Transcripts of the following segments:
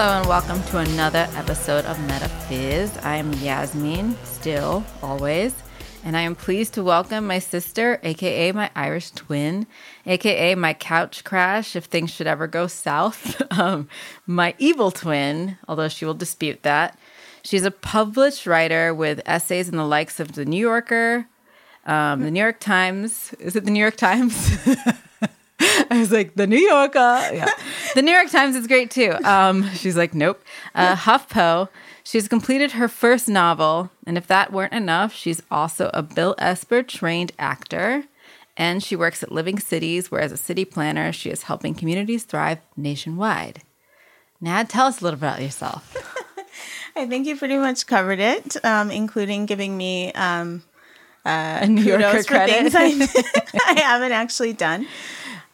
Hello and welcome to another episode of MetaPhys. I'm Yasmin, still, always, and I am pleased to welcome my sister, aka my Irish twin, aka my couch crash if things should ever go south, um, my evil twin, although she will dispute that. She's a published writer with essays in the likes of The New Yorker, um, The New York Times. Is it The New York Times? I was like, the New Yorker. Yeah. the New York Times is great too. Um, she's like, nope. Uh, HuffPo. She's completed her first novel. And if that weren't enough, she's also a Bill Esper trained actor. And she works at Living Cities, where as a city planner, she is helping communities thrive nationwide. Nad, tell us a little bit about yourself. I think you pretty much covered it, um, including giving me um, uh, New Yorker credit. I, I haven't actually done.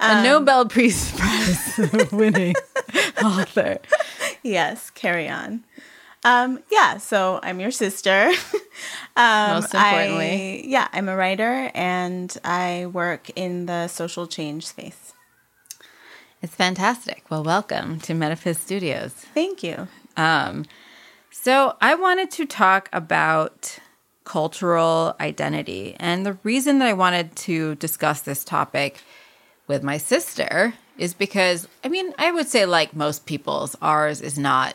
A Nobel Peace Prize winning author. Yes, carry on. Um, yeah, so I'm your sister. um, Most importantly. I, yeah, I'm a writer and I work in the social change space. It's fantastic. Well, welcome to Metaphys Studios. Thank you. Um, so I wanted to talk about cultural identity. And the reason that I wanted to discuss this topic with my sister is because, I mean, I would say, like most people's, ours is not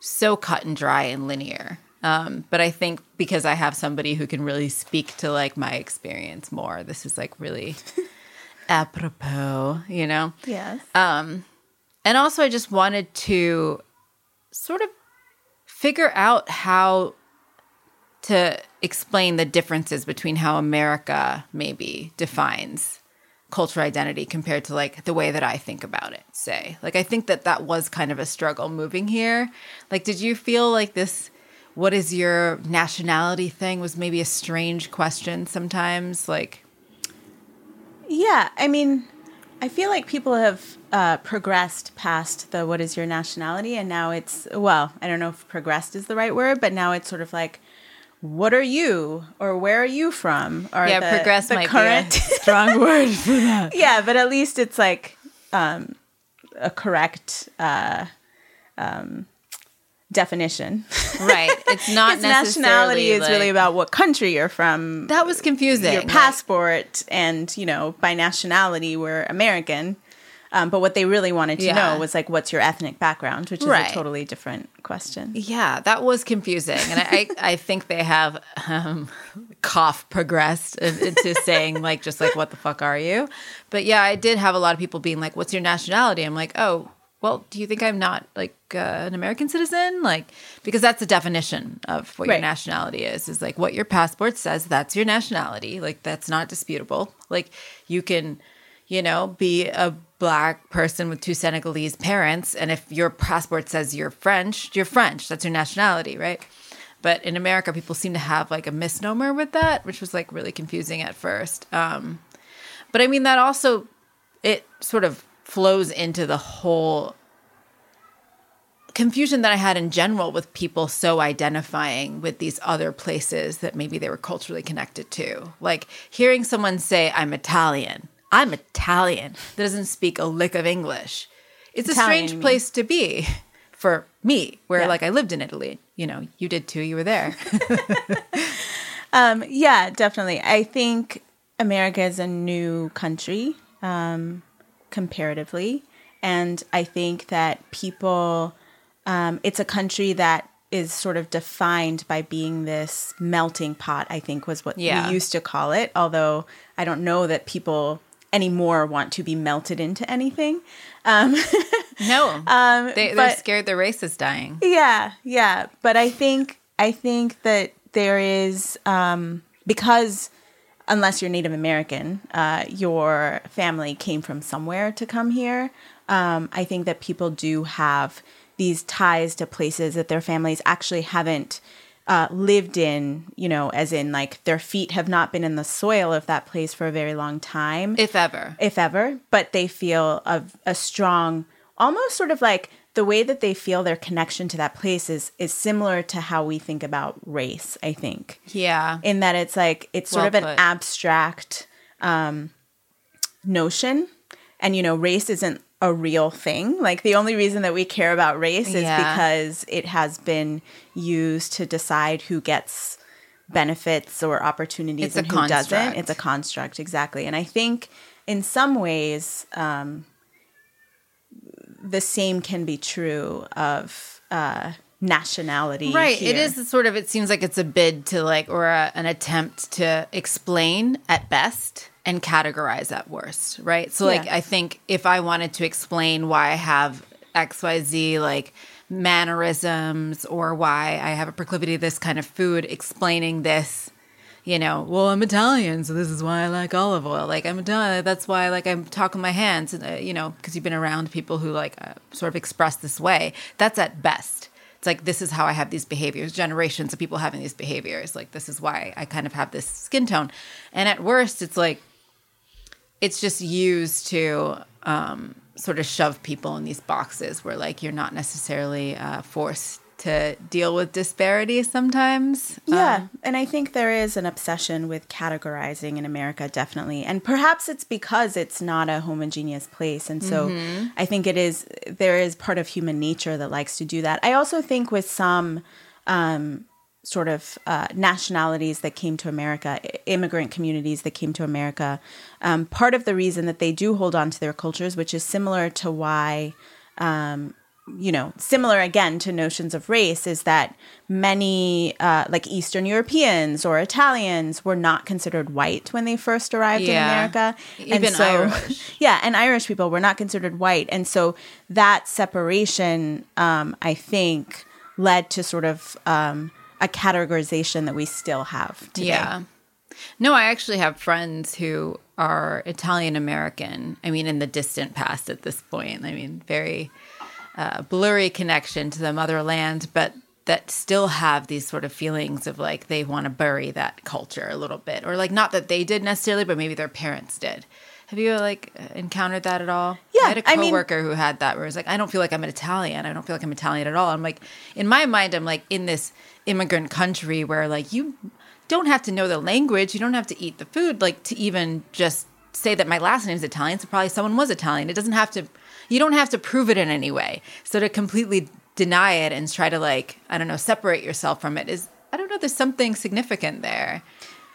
so cut and dry and linear. Um, but I think because I have somebody who can really speak to like my experience more, this is like really apropos, you know? Yes. Um, and also, I just wanted to sort of figure out how to explain the differences between how America maybe defines cultural identity compared to like the way that I think about it, say. Like, I think that that was kind of a struggle moving here. Like, did you feel like this? What is your nationality thing was maybe a strange question sometimes? Like, Yeah, I mean, I feel like people have uh, progressed past the what is your nationality, and now it's well, I don't know if progressed is the right word, but now it's sort of like, what are you, or where are you from? Or yeah, the, progress the might current. be a strong word for that. yeah, but at least it's like um, a correct uh, um, definition. Right. It's not nationality is really about what country you're from. That was confusing. your Like, passport and you know by nationality we're american um, but what they really wanted to Yeah. know was like what's your ethnic background which is Right. a totally different question yeah, that was confusing, and I, I, I think they have um, cough progressed into saying like just like what the fuck are you? But yeah, I did have a lot of people being like, "What's your nationality?" I'm like, "Oh, well, do you think I'm not like uh, an American citizen?" Like because that's the definition of what your nationality is. Is like what your passport says. That's your nationality. Like that's not disputable. Like you can. You know, be a black person with two Senegalese parents, and if your passport says you're French, you're French. That's your nationality, right? But in America, people seem to have like a misnomer with that, which was like really confusing at first. Um, but I mean, that also it sort of flows into the whole confusion that I had in general with people so identifying with these other places that maybe they were culturally connected to. Like hearing someone say, I'm Italian, I'm Italian, that doesn't speak a lick of English. It's Italian, a strange place to be for me, where Yeah. like I lived in Italy. You know, you did too, you were there. um, yeah definitely i think america is a new country um, comparatively and i think that people um, it's a country that is sort of defined by being this melting pot i think was what Yeah. we used to call it although i don't know that people anymore want to be melted into anything Um, no. um, they, they're but- scared the race is dying. yeah, yeah. But I think I think that there is um, because unless you're Native American, uh, your family came from somewhere to come here. Um, I think that people do have these ties to places that their families actually haven't uh, lived in. You know, as in like their feet have not been in the soil of that place for a very long time If ever. if ever, but they feel a, a strong, almost sort of like the way that they feel their connection to that place is is similar to how we think about race. I think Yeah. in that it's like it's sort Well of an put. abstract um, notion, and you know, race isn't a real thing. Like the only reason that we care about race is Yeah. because it has been used to decide who gets benefits or opportunities It's and who doesn't. It's a construct, exactly. And I think in some ways, um, the same can be true of uh, nationality. Right. It here. is sort of, it seems like it's a bid to like, or a, an attempt to explain at best and categorize at worst. Right. So, like, Yeah. I think if I wanted to explain why I have XYZ, like, mannerisms or why I have a proclivity to this kind of food, explaining this. You know, well, I'm Italian, so this is why I like olive oil. Like, I'm Italian, that's why, like, I'm talking my hands, and, uh, you know, because you've been around people who, like, uh, sort of express this way. That's at best. It's like, this is how I have these behaviors, generations of people having these behaviors. Like, this is why I kind of have this skin tone. And at worst, it's like, it's just used to um, sort of shove people in these boxes where, like, you're not necessarily uh, forced to deal with disparity sometimes. Yeah, Um, and I think there is an obsession with categorizing in America, definitely. And perhaps it's because it's not a homogeneous place. And so Mm-hmm. I think it is, there is part of human nature that likes to do that. I also think with some um, sort of uh, nationalities that came to America, immigrant communities that came to America, um, part of the reason that they do hold on to their cultures, which is similar to why you know, similar again to notions of race is that many, uh, like Eastern Europeans or Italians, were not considered white when they first arrived in America. Even Irish. Yeah, and Irish people were not considered white. And so that separation, um, I think, led to sort of um, a categorization that we still have today. Yeah. No, I actually have friends who are Italian American. I mean, in the distant past at this point. I mean, very uh, blurry connection to the motherland, but that still have these sort of feelings of like they want to bury that culture a little bit, or like not that they did necessarily, but maybe their parents did. Have you like encountered that at all? Yeah, I had a I mean- coworker who had that where it's like, I don't feel like I'm an Italian. I don't feel like I'm Italian at all. I'm like, in my mind, I'm like in this immigrant country where like you don't have to know the language, you don't have to eat the food, like to even just say that my last name is Italian. So probably someone was Italian. It doesn't have to, you don't have to prove it in any way. So to completely deny it and try to like, I don't know, separate yourself from it is, I don't know, there's something significant there.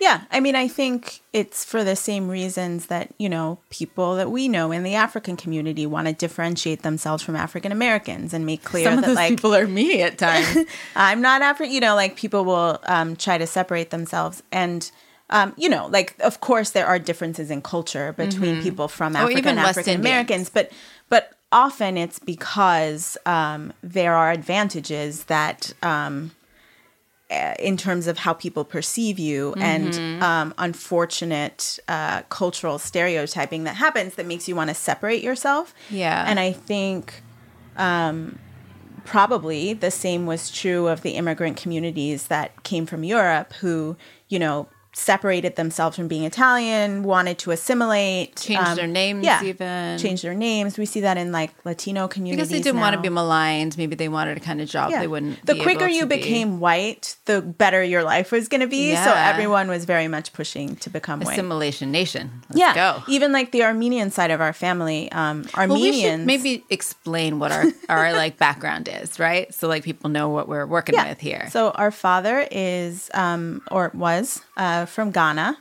Yeah, I mean, I think it's for the same reasons that, you know, people that we know in the African community want to differentiate themselves from African Americans and make clear Some of that, like, people are me at times. I'm not African, you know, like people will um, try to separate themselves. And, um, you know, like, of course, there are differences in culture between people from Oh, Africa even and African Americans, but, but often it's because um, there are advantages that, um, in terms of how people perceive you and um, unfortunate uh, cultural stereotyping that happens that makes you want to separate yourself. Yeah. And I think um, probably the same was true of the immigrant communities that came from Europe who, you know, separated themselves from being Italian, wanted to assimilate, Changed their names yeah, even. changed their names. We see that in like Latino communities because they didn't want to be maligned. Maybe they wanted a kind of job they wouldn't. The quicker you to be. became white, the better your life was going to be. So everyone was very much pushing to become white. assimilation nation. Let's yeah, go. even like the Armenian side of our family, um, Well, we Armenians. maybe explain what our our like background is, right? So like people know what we're working with here. So our father is, um, or was, uh, from Ghana.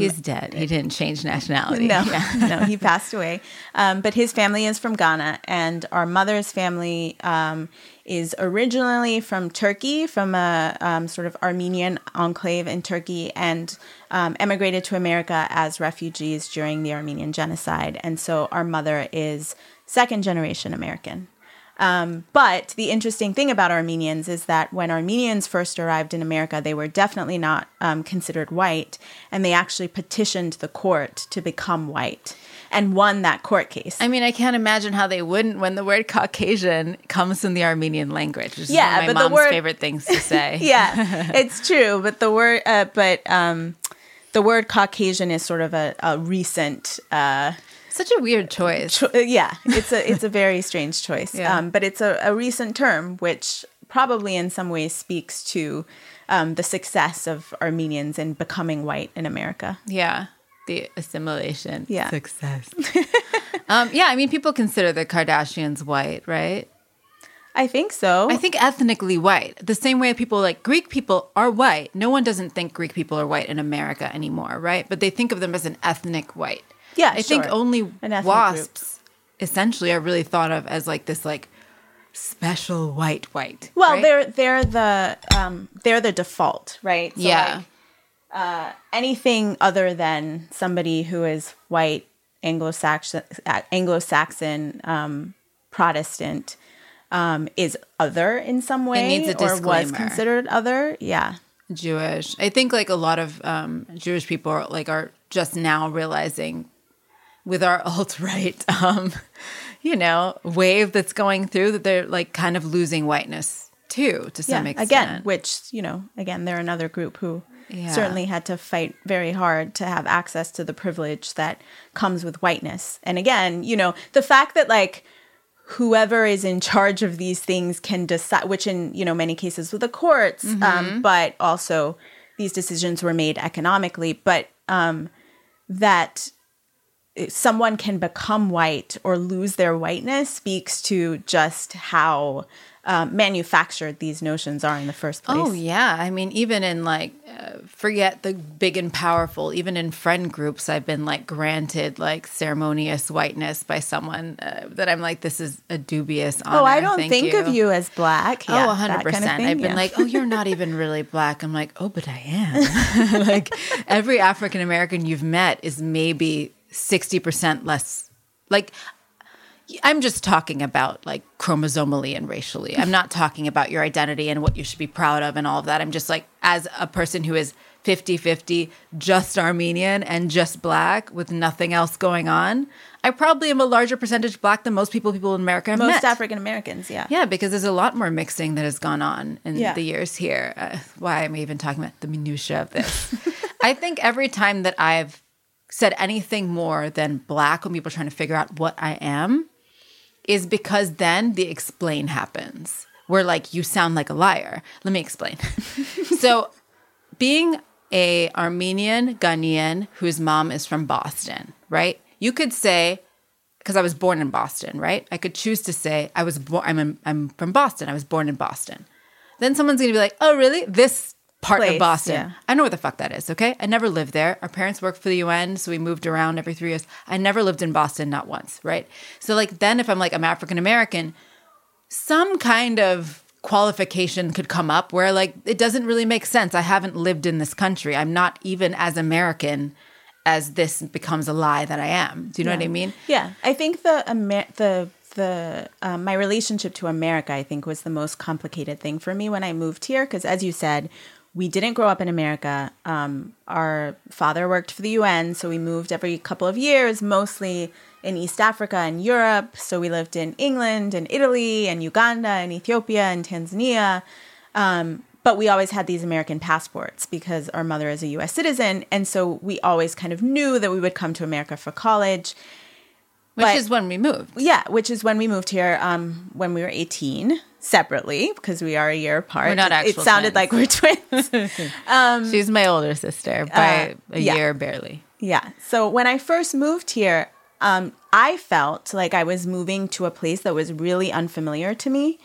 He's dead. He didn't change nationality. No, Yeah. no, he passed away. Um, but his family is from Ghana, and our mother's family um, is originally from Turkey, from a um, sort of Armenian enclave in Turkey, and um, emigrated to America as refugees during the Armenian genocide. And so our mother is second generation American. Um, but the interesting thing about Armenians is that when Armenians first arrived in America, they were definitely not um, considered white, and they actually petitioned the court to become white and won that court case. I mean, I can't imagine how they wouldn't when the word Caucasian comes from the Armenian language. Which is Yeah, one of my mom's word- favorite things to say. yeah, it's true, but the word, uh, but um, the word Caucasian is sort of a, a recent. Uh, Such a weird choice. cho- uh, yeah, it's a it's a very strange choice. Yeah. Um, but it's a, a recent term, which probably in some ways speaks to um, the success of Armenians in becoming white in America. Yeah. The assimilation. Yeah. Success. Um, yeah, I mean, people consider the Kardashians white, right? I think so. I think ethnically white. The same way people like Greek people are white. No one doesn't think Greek people are white in America anymore, right? But they think of them as an ethnic white. Yeah, I think only wasps essentially are really thought of as like this like special white white. well, right? they're they're the um, they're the default, right? So, yeah. like, uh, anything other than somebody who is white, Anglo-Saxon, Anglo-Saxon, um, Protestant, um, is other in some way, or was considered other. Yeah, Jewish. I think like a lot of um, Jewish people are, like are just now realizing with our alt right, um, you know, wave that's going through that they're like kind of losing whiteness too to some yeah. extent. Again, which you know, again, they're another group who Yeah. certainly had to fight very hard to have access to the privilege that comes with whiteness. And again, you know, the fact that like whoever is in charge of these things can decide, which in you know many cases with the courts, Mm-hmm. um, but also these decisions were made economically, but um, that someone can become white or lose their whiteness speaks to just how um, manufactured these notions are in the first place. Oh yeah, I mean, even in like, uh, forget the big and powerful. Even in friend groups, I've been like granted like ceremonious whiteness by someone uh, that I'm like, this is a dubious honor. Oh, I don't Thank think of you as black. Yeah, oh, that 100 kind of percent. I've been yeah. like, oh, you're not even really black. I'm like, oh, but I am. like every African American you've met is maybe sixty percent less. Like I'm just talking about like chromosomally and racially. I'm not talking about your identity and what you should be proud of and all of that. I'm just like, as a person who is 50 50, just Armenian and just black with nothing else going on, I probably am a larger percentage black than most people people in America most. African Americans. Yeah. Yeah, because there's a lot more mixing that has gone on in Yeah. the years here. Uh, why am I even talking about the minutia of this? I think every time that I've said anything more than black when people are trying to figure out what I am is because then the explain happens. Where like you sound like a liar. Let me explain. so, being a Armenian Ghanaian whose mom is from Boston, right? You could say because I was born in Boston, right? I could choose to say I was born. I'm I'm from Boston. I was born in Boston. Then someone's gonna be like, "Oh, really? This part Place, of Boston? yeah. I know where the fuck that is." Okay, I never lived there. Our parents worked for the UN, so we moved around every three years. I never lived in Boston, not once, right? So like then, if I'm like I'm African American, some kind of qualification could come up where like it doesn't really make sense. I haven't lived in this country. I'm not even as American as this becomes a lie that I am. Do you know what I mean? Yeah, I think the Amer- the the um, my relationship to America, I think, was the most complicated thing for me when I moved here. Because as you said, we didn't grow up in America. Um, our father worked for the UN, so we moved every couple of years, mostly in East Africa and Europe. So we lived in England and Italy and Uganda and Ethiopia and Tanzania. Um, but we always had these American passports because our mother is a US citizen. And so we always kind of knew that we would come to America for college. Which But- is when we moved. Yeah, which is when we moved here um, when we were 18 separately because we are a year apart. We're not It- It, sounded twins. like we're twins. She's my older sister by a uh, yeah. year barely. yeah. So when I first moved here, um, I felt like I was moving to a place that was really unfamiliar to me.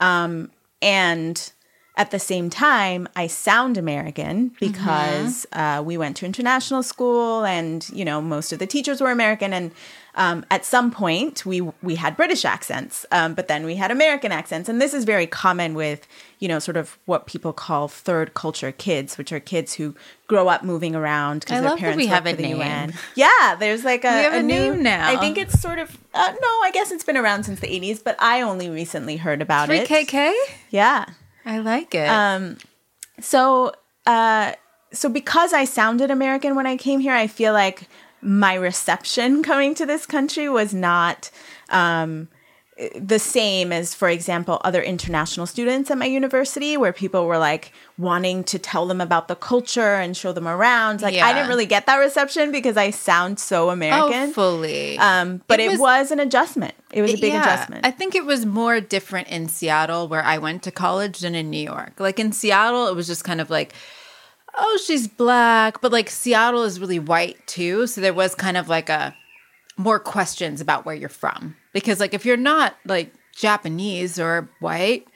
Um, and at the same time, I sound American because uh, we went to international school, and you know most of the teachers were American. And um, at some point, we we had British accents, um, but then we had American accents, and this is very common with you know sort of what people call third culture kids, which are kids who grow up moving around because their love that parents we have a name. UN. Yeah, there's like a, We have a new name now. I think it's sort of uh, no, I guess it's been around since the 80s, but I only recently heard about it. 3KK? Yeah. I like it. Um, so uh so because I sounded American when I came here, I feel like my reception coming to this country was not um the same as for example other international students at my university where people were like wanting to tell them about the culture and show them around like i didn't really get that reception because i sound so american oh, fully. um, but It it, was- was, an adjustment. It was a big Yeah, adjustment. I think it was more different in Seattle where I went to college than in New York. Like in Seattle, it was just kind of like, oh, she's black, but like Seattle is really white too, so there was kind of like a more questions about where you're from. Because, like, if you're not like Japanese or white,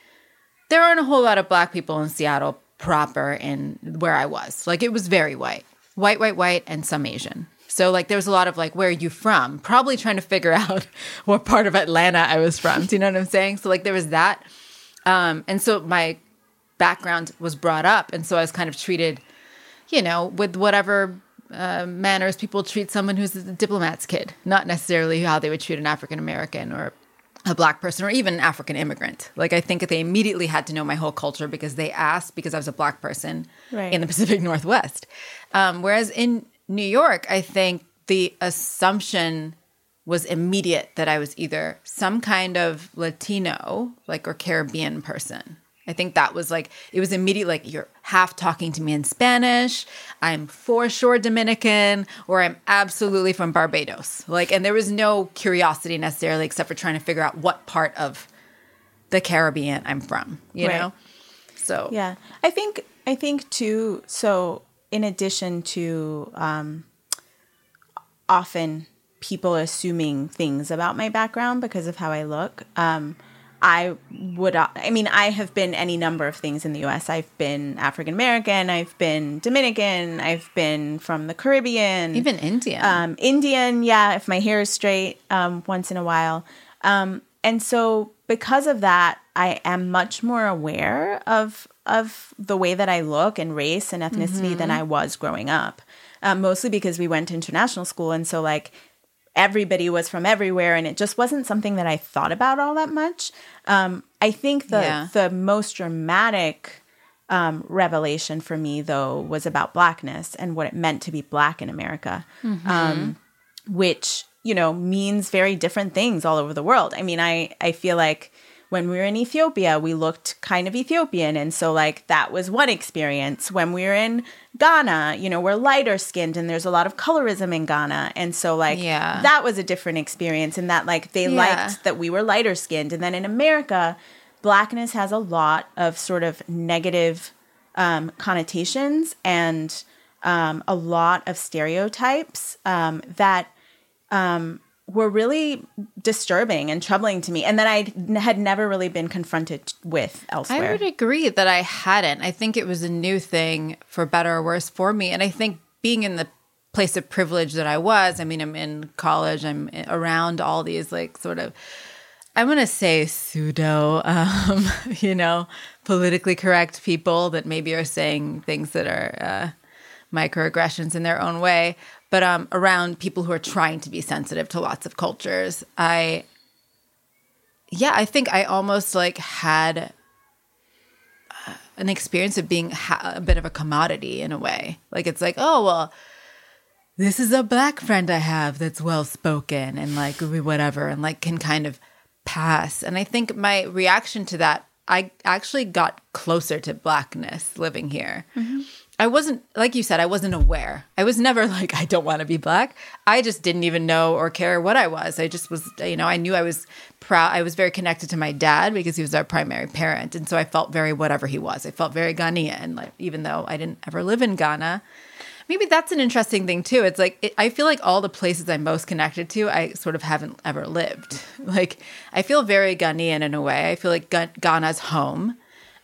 there aren't a whole lot of black people in Seattle proper in where I was. Like, it was very white, white, white, white, and some Asian. So, like, there was a lot of like, where are you from? Probably trying to figure out what part of Atlanta I was from. Do you know what I'm saying? So, like, there was that. Um, and so my background was brought up. And so I was kind of treated, you know, with whatever uh, manners people treat someone who's a diplomat's kid, not necessarily how they would treat an African American or a black person or even an African immigrant. Like I think they immediately had to know my whole culture because they asked because I was a black person Right. in the Pacific Northwest. Um, whereas in New York, I think the assumption was immediate that I was either some kind of Latino, like or Caribbean person. I think that was like it was immediate like you're half talking to me in Spanish, I'm for sure Dominican, or I'm absolutely from Barbados. Like and there was no curiosity necessarily except for trying to figure out what part of the Caribbean I'm from, you Right. know? So Yeah, I think I think too. So in addition to um, often people assuming things about my background because of how I look, um, I would. I mean, I have been any number of things in the U.S. I've been African American. I've been Dominican. I've been from the Caribbean. even Indian. um, Indian, yeah, if my hair is straight um, once in a while. Um, and so because of that, I am much more aware of of the way that I look and race and ethnicity than I was growing up. Um, mostly because we went to international school, and so like everybody was from everywhere, and it just wasn't something that I thought about all that much. Um, I think the Yeah. the most dramatic um, revelation for me though was about blackness and what it meant to be black in America, um, which you know means very different things all over the world. I mean, I I feel like when we were in Ethiopia, we looked kind of Ethiopian, and so like that was one experience. When we were in Ghana, you know, we're lighter skinned, and there's a lot of colorism in Ghana, and so like Yeah. that was a different experience. In that like they Yeah. liked that we were lighter skinned, and then in America, blackness has a lot of sort of negative um, connotations and um, a lot of stereotypes um, that um, were really disturbing and troubling to me, and that I had never really been confronted with elsewhere. I would agree that I hadn't. I think it was a new thing for better or worse for me. And I think being in the place of privilege that I was, I mean, I'm in college, I'm around all these like sort of, I'm going to say pseudo, um, you know, politically correct people that maybe are saying things that are uh, microaggressions in their own way, but um, around people who are trying to be sensitive to lots of cultures. I, yeah, I think I almost like had an experience of being ha- a bit of a commodity in a way. Like it's like, oh well, this is a black friend I have that's well spoken and like whatever, and like can kind of pass. And I think my reaction to that, I actually got closer to blackness living here. I wasn't like you said, I wasn't aware. I was never like I don't want to be black. I just didn't even know or care what I was. I just was, you know, I knew I was proud. I was very connected to my dad because he was our primary parent, and so I felt very whatever he was. I felt very Ghanaian, like even though I didn't ever live in Ghana. Maybe that's an interesting thing too. It's like it, I feel like all the places I'm most connected to, I sort of haven't ever lived. Like I feel very Ghanaian in a way. I feel like Ghana's home,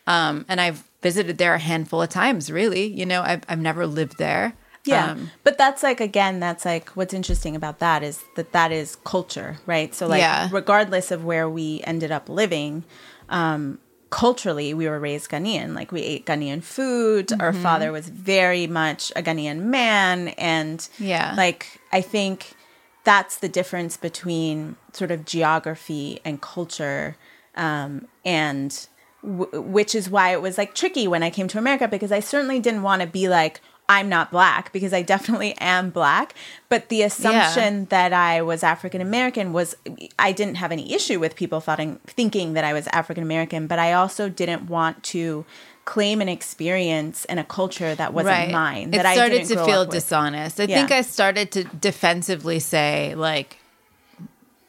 um, and I've visited there a handful of times. Really, you know, I've I've never lived there. Yeah. Um, but that's like again, that's like what's interesting about that is that that is culture, right? So like Yeah. regardless of where we ended up living, um culturally we were raised Ghanaian. Like we ate Ghanaian food. Our Mm-hmm. father was very much a Ghanaian man and Yeah. like I think that's the difference between sort of geography and culture um and w- which is why it was like tricky when I came to America because I certainly didn't want to be like I'm not black because I definitely am black, but the assumption that I was African American was I didn't have any issue with people thoughting, thinking that I was African American, but I also didn't want to claim an experience and a culture that wasn't mine. That it started I didn't to feel dishonest. I Yeah. think I started to defensively say like,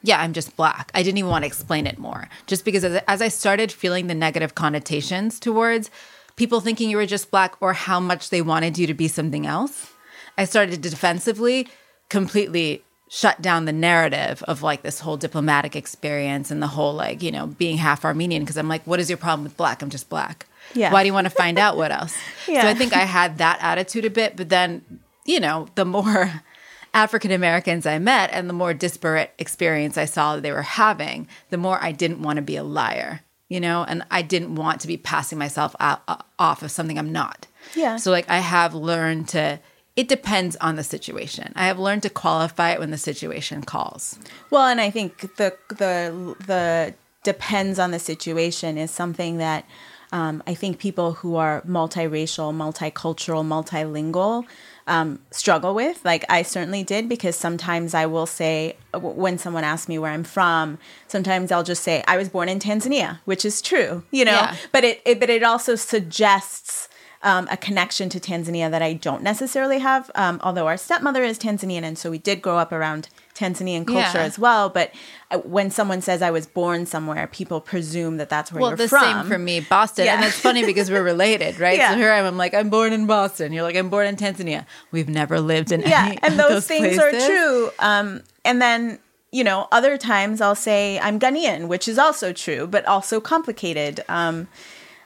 "Yeah, I'm just black." I didn't even want to explain it more, just because as, as I started feeling the negative connotations towards people thinking you were just black or how much they wanted you to be something else, I started to defensively, completely shut down the narrative of like this whole diplomatic experience and the whole like you know being half Armenian because I'm like, what is your problem with black? I'm just black. Yeah. Why do you want to find out what else? Yeah. So I think I had that attitude a bit, but then you know the more African Americans I met and the more disparate experience I saw that they were having, the more I didn't want to be a liar, you know, and I didn't want to be passing myself out, uh, off of something I'm not. Yeah. So like I have learned to. It depends on the situation. I have learned to qualify it when the situation calls. Well, and I think the the the depends on the situation is something that um, I think people who are multiracial, multicultural, multilingual um, struggle with. Like I certainly did because sometimes I will say when someone asks me where I'm from, sometimes I'll just say I was born in Tanzania, which is true, you know. Yeah. But it, it but it also suggests um, a connection to Tanzania that I don't necessarily have. Um, although our stepmother is Tanzanian, and so we did grow up around Tanzanian culture Yeah. as well. But uh, when someone says I was born somewhere, people presume that that's where Well, you're from well the from. same for me, Boston, and Yeah. it's funny because we're related, right? Yeah. So here I am, I'm like, I'm born in Boston. You're like, I'm born in Tanzania. We've never lived in yeah any and of those, things are true um and then you know other times i'll say i'm ghanaian which is also true but also complicated um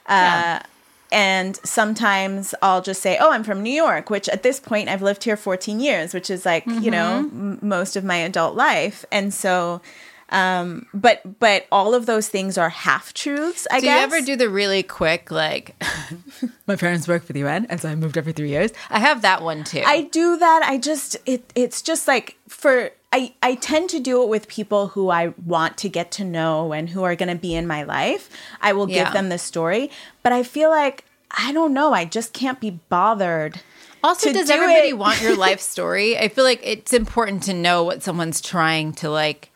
Yeah. And sometimes i'll just say oh i'm from new york which at this point i've lived here 14 years which is like you know Mm-hmm. m- most of my adult life and so um but but all of those things are half truths i guess. Do guess you ever do the really quick, like, my parents work for the UN, and so I moved every three years? I have that one too. I do that. I just it it's just like for I I tend to do it with people who I want to get to know and who are going to be in my life. I will give Yeah. them the story, but I feel like I don't know, I just can't be bothered. also, does do everybody want your life story? I feel like it's important to know what someone's trying to like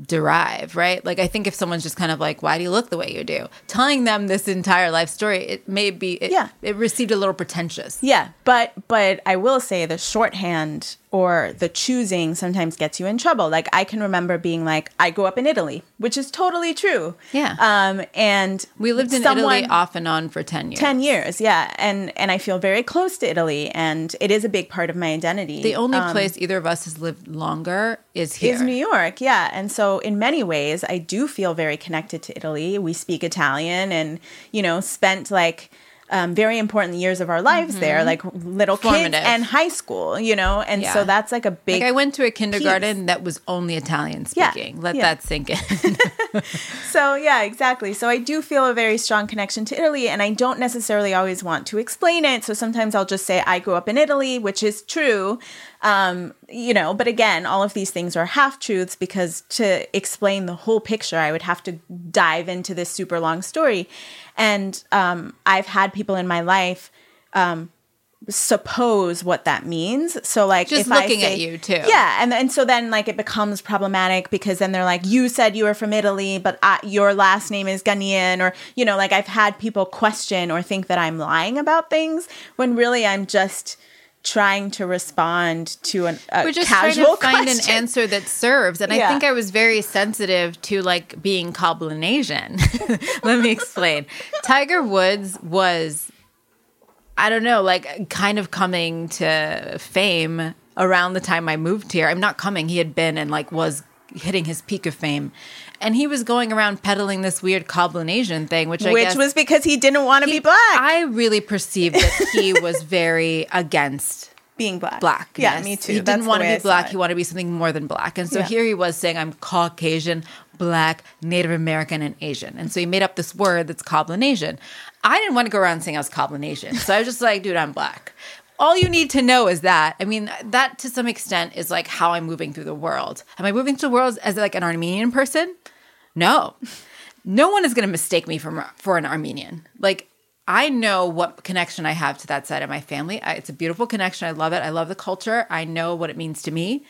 derive, right? Like, I think if someone's just kind of like, "Why do you look the way you do?" Telling them this entire life story, it may be, it, Yeah. it received a little pretentious. Yeah, but but I will say the shorthand or the choosing sometimes gets you in trouble. Like I can remember being like I grew up in Italy, which is totally true. Yeah. Um and We lived in someone- Italy off and on for ten years. 10 years yeah and and i feel very close to italy and it is a big part of my identity The only Um, place either of us has lived longer is here. is new york yeah and so in many ways i do feel very connected to italy we speak italian and you know spent like um, very important years of our lives there like little kids Mm-hmm. And high school you know and so that's like a big Like I went to a kindergarten that was only Italian speaking. Yeah. Let yeah. that sink in. So yeah, exactly. So I do feel a very strong connection to Italy, and I don't necessarily always want to explain it. So sometimes I'll just say I grew up in Italy, which is true. Um, you know, but again, all of these things are half truths because to explain the whole picture, I would have to dive into this super long story. And um, I've had people in my life um, suppose what that means. So like Just if I looking at say- you, too. Yeah, and and so then like it becomes problematic because then they're like, you said you were from Italy, but I, your last name is Ghanaian, or you know, like I've had people question or think that I'm lying about things when really I'm just trying to respond to an, a We're just casual trying to find question. an answer that serves. And I think I was very sensitive to like being Cablinasian. Let me explain. Tiger Woods was, I don't know, like kind of coming to fame around the time I moved here. I'm not coming. He had been and like was hitting his peak of fame. And he was going around peddling this weird Cablinasian thing, which I which guess was because he didn't want to be black, I really perceived that he was very against being black. black. Yeah, me too. He That's didn't want to be black. He wanted to be something more than black. And so Yeah. here he was saying, I'm Caucasian, black, Native American, and Asian. And so he made up this word that's Cablinasian. I didn't want to go around saying I was Cablinasian. So I was just like, dude, I'm black. All you need to know is that. I mean, that to some extent is like how I'm moving through the world. Am I moving through the world as like an Armenian person? No. No one is going to mistake me for, for an Armenian. Like, I know what connection I have to that side of my family. I, it's a beautiful connection. I love it. I love the culture. I know what it means to me.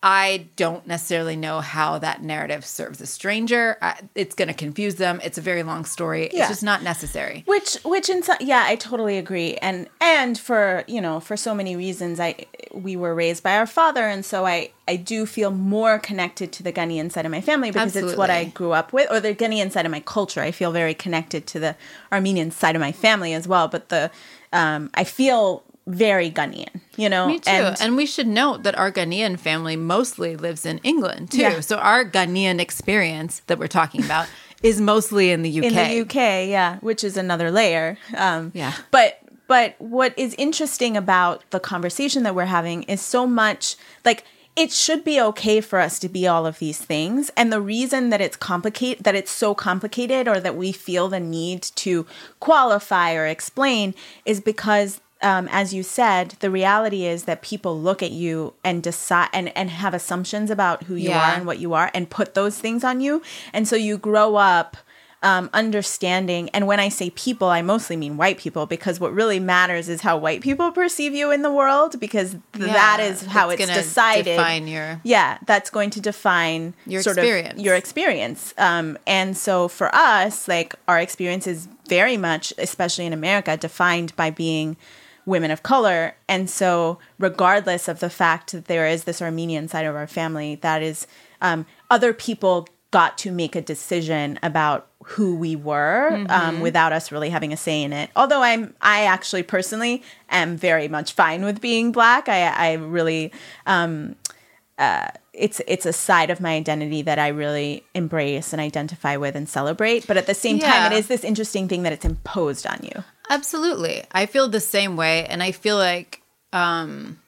I don't necessarily know how that narrative serves a stranger. I, it's going to confuse them. It's a very long story. Yeah. It's just not necessary. which which in some, yeah i totally agree and and for you know for so many reasons i we were raised by our father and so i i do feel more connected to the ghanaian side of my family because it's what i grew up with or the ghanaian side of my culture i feel very connected to the armenian side of my family as well but the um i feel very Ghanaian, you know. Me too. And, and, we should note that our Ghanaian family mostly lives in England too. Yeah. So our Ghanaian experience that we're talking about is mostly in the UK. In the UK, yeah, which is another layer. Um, yeah. But but what is interesting about the conversation that we're having is so much like it should be okay for us to be all of these things and the reason that it's complicated that it's so complicated or that we feel the need to qualify or explain is because um, as you said, the reality is that people look at you and decide and, and have assumptions about who you yeah. are and what you are and put those things on you. And so you grow up um, understanding. And when I say people, I mostly mean white people because what really matters is how white people perceive you in the world because yeah, that is how it's, decided. Define your yeah, that's going to define your sort experience. of your experience. Um, and so for us, like our experience is very much, especially in America, defined by being women of color. And so, regardless of the fact that there is this Armenian side of our family, that is, um, other people got to make a decision about who we were um, mm-hmm. um, without us really having a say in it. Although I'm, I actually personally am very much fine with being black. I, I really, um, uh, it's it's a side of my identity that I really embrace and identify with and celebrate. But at the same yeah. time, it is this interesting thing that it's imposed on you. Absolutely. I feel the same way. And I feel like um,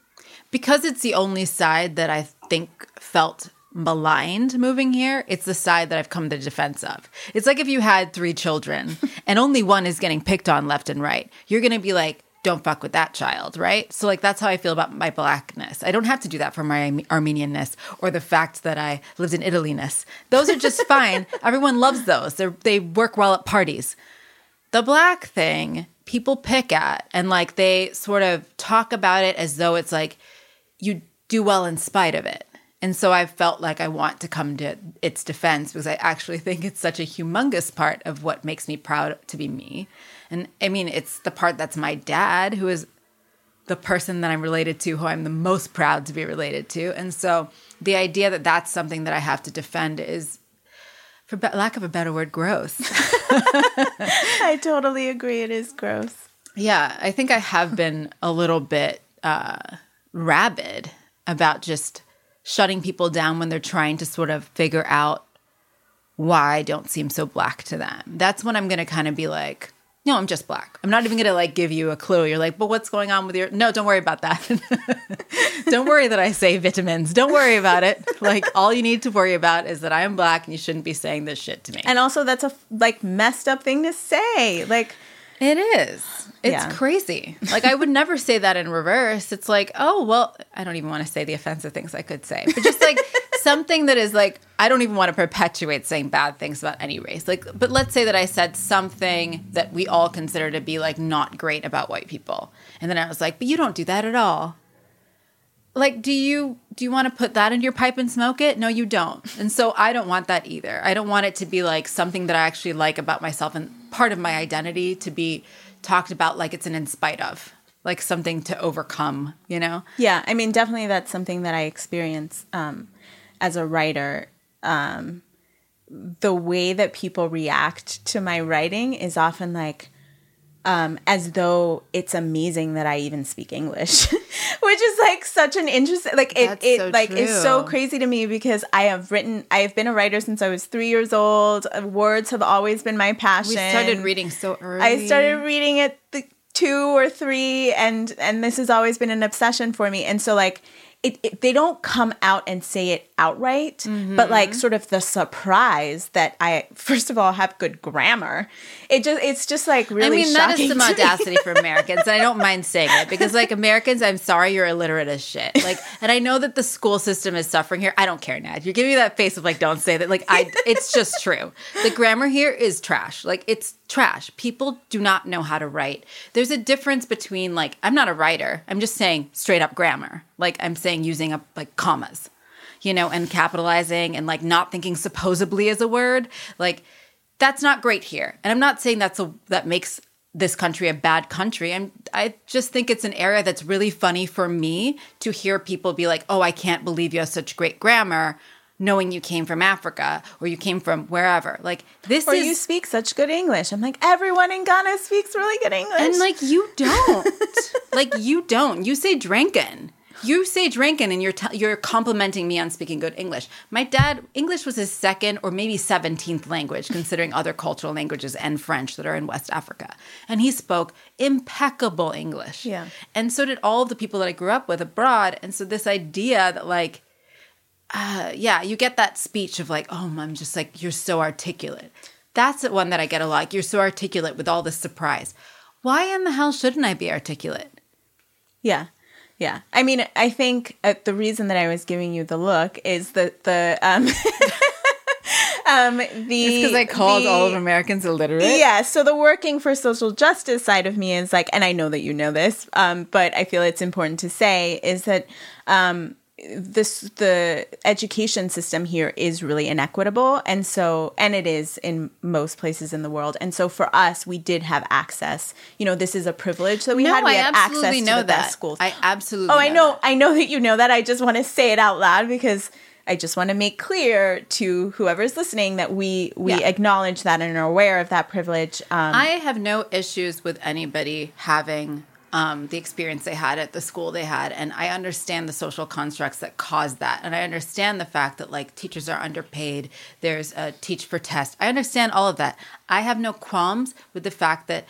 because it's the only side that I think felt maligned moving here, it's the side that I've come to defense of. It's like if you had three children and only one is getting picked on left and right, you're going to be like, don't fuck with that child, right? So, like, that's how I feel about my blackness. I don't have to do that for my Armenianness or the fact that I lived in Italyness. Those are just fine. Everyone loves those. They're, they work well at parties. The black thing, people pick at and like they sort of talk about it as though it's like you do well in spite of it. And so I felt like I want to come to its defense because I actually think it's such a humongous part of what makes me proud to be me. And I mean, it's the part that's my dad, who is the person that I'm related to, who I'm the most proud to be related to. And so the idea that that's something that I have to defend is for be- lack of a better word, gross. I totally agree. It is gross. Yeah, I think I have been a little bit uh, rabid about just shutting people down when they're trying to sort of figure out why I don't seem so black to them. That's when I'm going to kind of be like, no, I'm just black. I'm not even going to like give you a clue. You're like, but what's going on with your. No, don't worry about that. don't worry that I say vitamins. Don't worry about it. Like, all you need to worry about is that I am black and you shouldn't be saying this shit to me. And also, that's a like messed up thing to say. Like, it is. It's yeah. crazy. Like I would never say that in reverse. It's like, oh well, I don't even want to say the offensive things I could say, but just like something that is like I don't even want to perpetuate saying bad things about any race. Like, but let's say that I said something that we all consider to be like not great about white people, and then I was like, but you don't do that at all. Like, do you do you want to put that in your pipe and smoke it? No, you don't. And so I don't want that either. I don't want it to be like something that I actually like about myself and part of my identity to be talked about like it's an in spite of like something to overcome you know yeah i mean definitely that's something that i experience um, as a writer um, the way that people react to my writing is often like um, as though it's amazing that I even speak English, which is like such an interesting, like it, it so like is so crazy to me because I have written, I have been a writer since I was three years old. Words have always been my passion. We started reading so early. I started reading at the two or three, and and this has always been an obsession for me. And so like it, it, they don't come out and say it outright, mm-hmm. but like sort of the surprise that I first of all have good grammar. It just it's just like really. I mean, that is some audacity for Americans, and I don't mind saying it because like Americans, I'm sorry you're illiterate as shit. Like, and I know that the school system is suffering here. I don't care, Nad. You're giving me that face of like, don't say that. Like, I it's just true. The grammar here is trash. Like, it's trash. People do not know how to write. There's a difference between like I'm not a writer. I'm just saying straight up grammar. Like I'm saying using up like commas, you know, and capitalizing and like not thinking supposedly as a word. Like that's not great here. And I'm not saying that's a that makes this country a bad country. I'm I just think it's an area that's really funny for me to hear people be like, "Oh, I can't believe you have such great grammar." knowing you came from Africa or you came from wherever. Like this Or is you speak such good English. I'm like, everyone in Ghana speaks really good English. and like you don't. like you don't. You say drinking. You say drinking and you're t- you're complimenting me on speaking good English. My dad English was his second or maybe 17th language considering other cultural languages and French that are in West Africa. And he spoke impeccable English. Yeah. And so did all of the people that I grew up with abroad. And so this idea that like uh, yeah, you get that speech of like, oh, I'm just like, you're so articulate. That's the one that I get a lot. Like, you're so articulate with all this surprise. Why in the hell shouldn't I be articulate? Yeah. Yeah. I mean, I think uh, the reason that I was giving you the look is that the um um the Because I called the- all of Americans illiterate. Yeah, so the working for social justice side of me is like, and I know that you know this, um, but I feel it's important to say is that um, this the education system here is really inequitable, and so and it is in most places in the world, and so for us, we did have access. You know, this is a privilege that we No, had. We I had access to the that. best schools. I absolutely. Oh, I know. that. I know that you know that. I just want to say it out loud because I just want to make clear to whoever's listening that we we Yeah. acknowledge that and are aware of that privilege. Um, I have no issues with anybody having um, the experience they had at the school they had, and I understand the social constructs that cause that, and I understand the fact that like teachers are underpaid. There's a teach for test. I understand all of that. I have no qualms with the fact that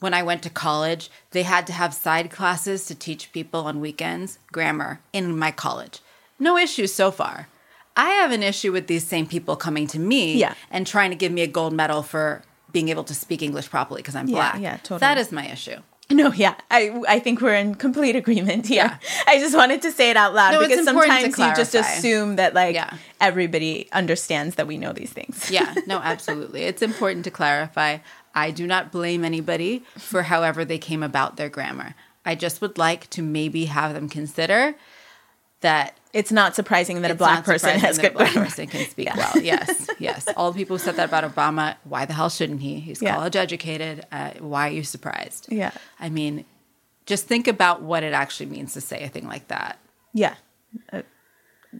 when I went to college, they had to have side classes to teach people on weekends grammar in my college. No issues so far. I have an issue with these same people coming to me Yeah. and trying to give me a gold medal for being able to speak English properly because I'm Yeah, black. yeah, totally. That is my issue. No, yeah, I I think we're in complete agreement. Yeah, I just wanted to say it out loud No, because sometimes you just assume that like Yeah. everybody understands that we know these things. Yeah, no, absolutely. It's important to clarify. I do not blame anybody for however they came about their grammar. I just would like to maybe have them consider that It's not surprising that a black person has a good black person can speak well. Yes, yes. All the people who said that about Obama. Why the hell shouldn't he? He's Yeah. college educated. Uh, why are you surprised? Yeah. I mean, just think about what it actually means to say a thing like that. Yeah,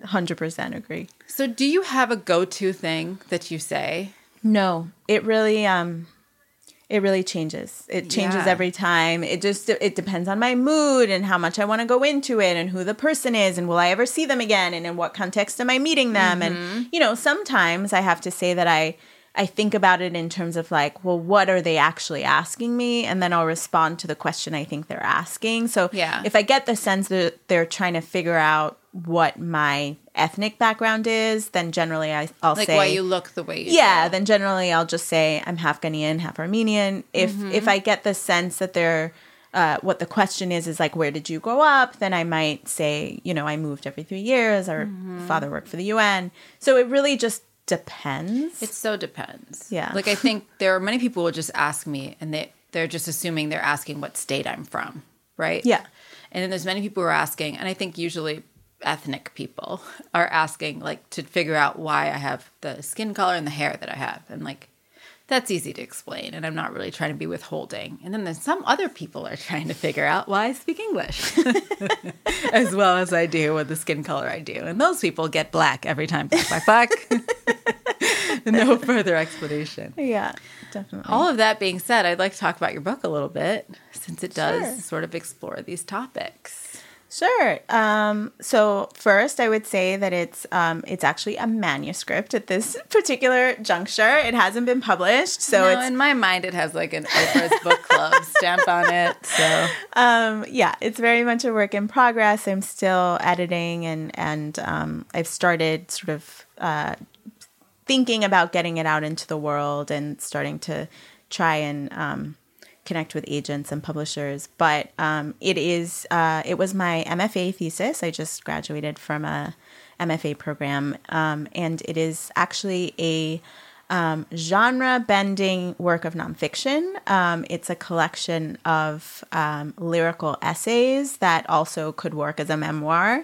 hundred percent agree. So, do you have a go-to thing that you say? No, it really um it really changes. It changes Yeah. every time. It just it depends on my mood and how much I want to go into it and who the person is and will I ever see them again and in what context am I meeting them and mm-hmm. you know, sometimes I have to say that I I think about it in terms of like, well, what are they actually asking me? And then I'll respond to the question I think they're asking. So Yeah. if I get the sense that they're trying to figure out what my ethnic background is, then generally I, I'll Like say why you look the way you yeah, do? then generally I'll just say I'm half Ghanaian, half Armenian. If Mm-hmm. if I get the sense that they're uh, what the question is is like where did you grow up, then I might say you know I moved every three years. Our Mm-hmm. father worked for the UN, so it really just depends. It so depends. Yeah. Like I think there are many people who will just ask me and they they're just assuming they're asking what state I'm from, right? Yeah. And then there's many people who are asking, and I think usually ethnic people are asking like to figure out why I have the skin color and the hair that I have. And like that's easy to explain and I'm not really trying to be withholding. And then there's some other people are trying to figure out why I speak English as well as I do with the skin color I do. And those people get black every time. Black, black, black. no further explanation. yeah, definitely. All of that being said, I'd like to talk about your book a little bit since it does Sure. sort of explore these topics. Sure. Um, so first, I would say that it's um, it's actually a manuscript at this particular juncture. It hasn't been published, so no, it's in my mind, it has like an Oprah's book club stamp on it. So um, yeah, it's very much a work in progress. I'm still editing, and and um, I've started sort of uh, thinking about getting it out into the world and starting to try and um, connect with agents and publishers. But um, it is uh, it was my MFA thesis. I just graduated from a MFA program, um, and it is actually a um, genre bending work of nonfiction. Um, it's a collection of um, lyrical essays that also could work as a memoir,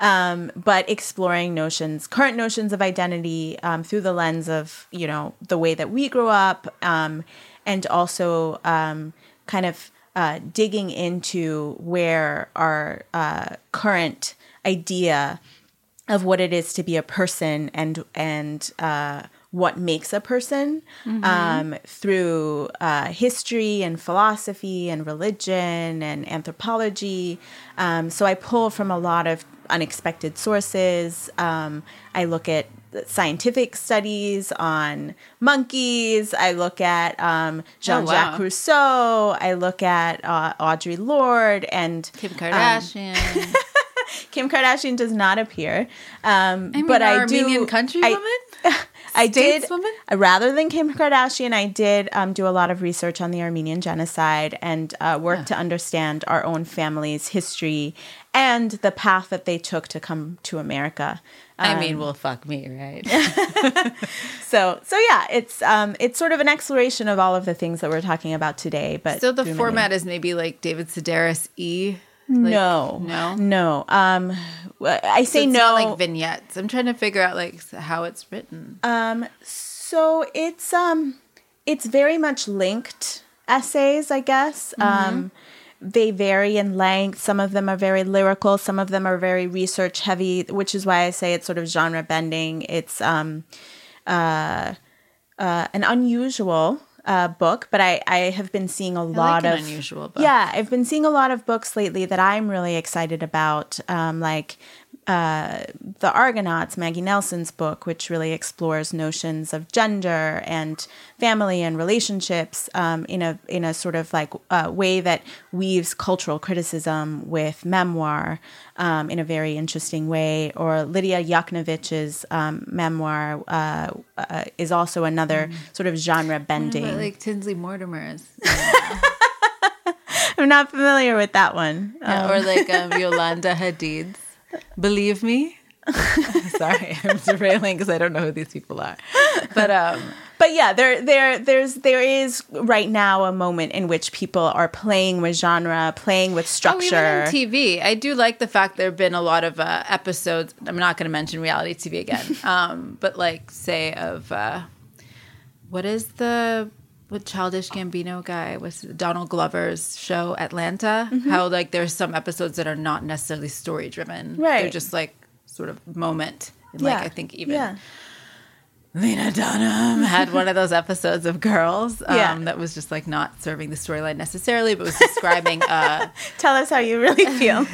um, but exploring notions, current notions of identity um, through the lens of you know the way that we grew up, um, and also um, kind of uh, digging into where our uh, current idea of what it is to be a person and and uh, what makes a person um, through uh, history and philosophy and religion and anthropology. Um, so I pull from a lot of unexpected sources. Um, I look at scientific studies on monkeys. I look at um, Jean Jacques wow. Rousseau. I look at uh, Audre Lorde and Kim Kardashian. Kim Kardashian does not appear. Um, I mean, but I do. Armenian countrywoman? I, I did. Stateswoman? uh, Rather than Kim Kardashian, I did um, do a lot of research on the Armenian genocide and uh, work to understand our own family's history and the path that they took to come to America. I mean, well, fuck me, right? So, so yeah, it's um, it's sort of an exploration of all of the things that we're talking about today. But so the through many- format is maybe like David Sedaris E. no, no? no. Um, I So say it's no. like vignettes. I'm trying to figure out like how it's written. Um, so it's um, it's very much linked essays, I guess. Um, they vary in length. Some of them are very lyrical. Some of them are very research heavy, which is why I say it's sort of genre bending. It's um, uh, uh, an unusual uh, book, but I, I have been seeing a lot an of unusual book. Yeah, I've been seeing a lot of books lately that I'm really excited about, um, like uh, the Argonauts, Maggie Nelson's book, which really explores notions of gender and family and relationships um, in a in a sort of like uh, way that weaves cultural criticism with memoir um, in a very interesting way. Or Lidia Yuknavitch's um, memoir uh, uh, is also another sort of genre bending. But like Tinsley Mortimer's. I'm not familiar with that one. Yeah, or like um, Yolanda Hadid's Believe Me. Sorry, I'm derailing because I don't know who these people are. But um, but yeah, there there there's there is right now a moment in which people are playing with genre, playing with oh, structure. even on TV, I do like the fact there have been a lot of uh, episodes. I'm not going to mention reality TV again, um, but like say of uh, what is the what childish Gambino guy was Donald Glover's show Atlanta? Mm-hmm. How like there's some episodes that are not necessarily story driven, Right. They're just like sort of moment. And yeah, like I think even yeah. Lena Dunham had one of those episodes of Girls um, Yeah. that was just like not serving the storyline necessarily, but was describing uh, Tell us how you really feel.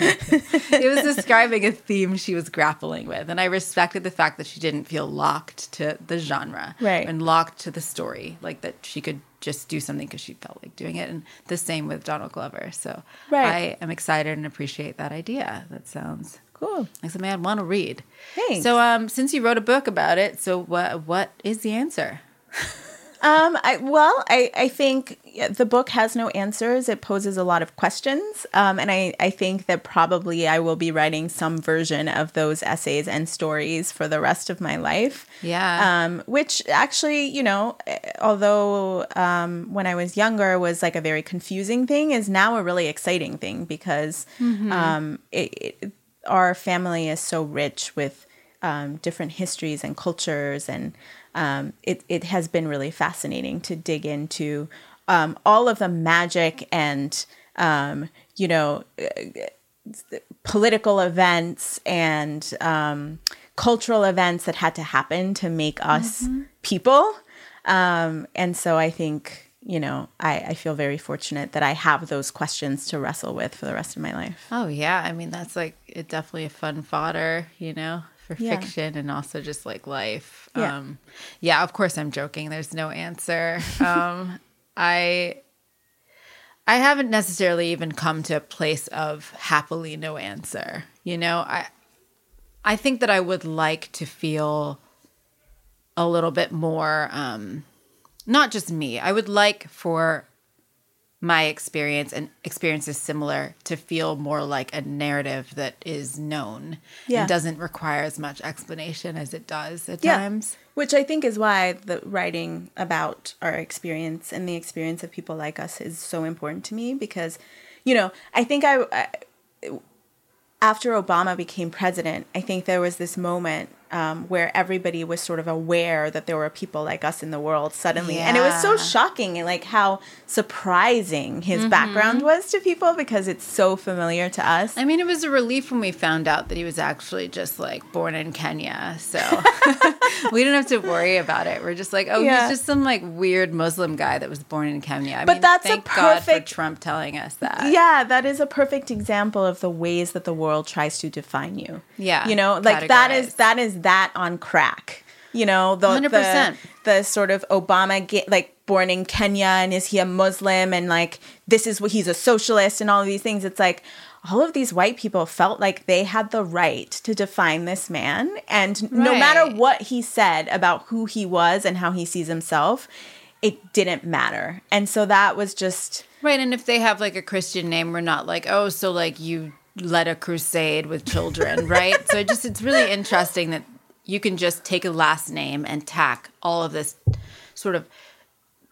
it was describing a theme she was grappling with, and I respected the fact that she didn't feel locked to the genre, Right. and locked to the story, like that she could just do something because she felt like doing it, and the same with Donald Glover. So Right. I am excited and appreciate that idea. That sounds cool. like something I'd want to read. Thanks. So, um, since you wrote a book about it, so what what is the answer? Um, I well, I I think the book has no answers. It poses a lot of questions, um, and I I think that probably I will be writing some version of those essays and stories for the rest of my life. Yeah. Um, which actually, you know, eh, although um, when I was younger was like a very confusing thing, is now a really exciting thing because um, it, it, our family is so rich with um, different histories and cultures, and um, it it has been really fascinating to dig into um, all of the magic and um, you know political events and um, cultural events that had to happen to make us people. Um, and so I think, you know, I, I feel very fortunate that I have those questions to wrestle with for the rest of my life. Oh yeah, I mean that's like it definitely a fun fodder, you know, for Yeah. fiction and also just like life. Yeah. Um yeah, of course I'm joking. There's no answer. Um I I haven't necessarily even come to a place of happily no answer. You know, I I think that I would like to feel a little bit more um not just me. I would like for my experience and experiences similar to feel more like a narrative that is known Yeah. and doesn't require as much explanation as it does at times. Which I think is why the writing about our experience and the experience of people like us is so important to me because, you know, I think I, I after Obama became president, I think there was this moment um, where everybody was sort of aware that there were people like us in the world suddenly, and it was so Yeah. shocking, like how surprising his background was to people because it's so familiar to us. I mean, it was a relief when we found out that he was actually just like born in Kenya. So we didn't have to worry about it. We're just like, oh, Yeah. he's just some like weird Muslim guy that was born in Kenya. I But mean, that's a thank God perfect- for Trump telling us that. yeah, that is a perfect example of the ways that the world tries to define you. Yeah, you know, like that is that is that on crack. You know, the 100%. the, the sort of Obama ga- like born in Kenya and is he a Muslim and like this is what he's a socialist and all of these things. It's like all of these white people felt like they had the right to define this man and no matter what he said about who he was and how he sees himself, it didn't matter. And so that was just Right. And if they have like a Christian name, we're not like, oh, so like you led a crusade with children, right? So it just, it's really interesting that you can just take a last name and tack all of this sort of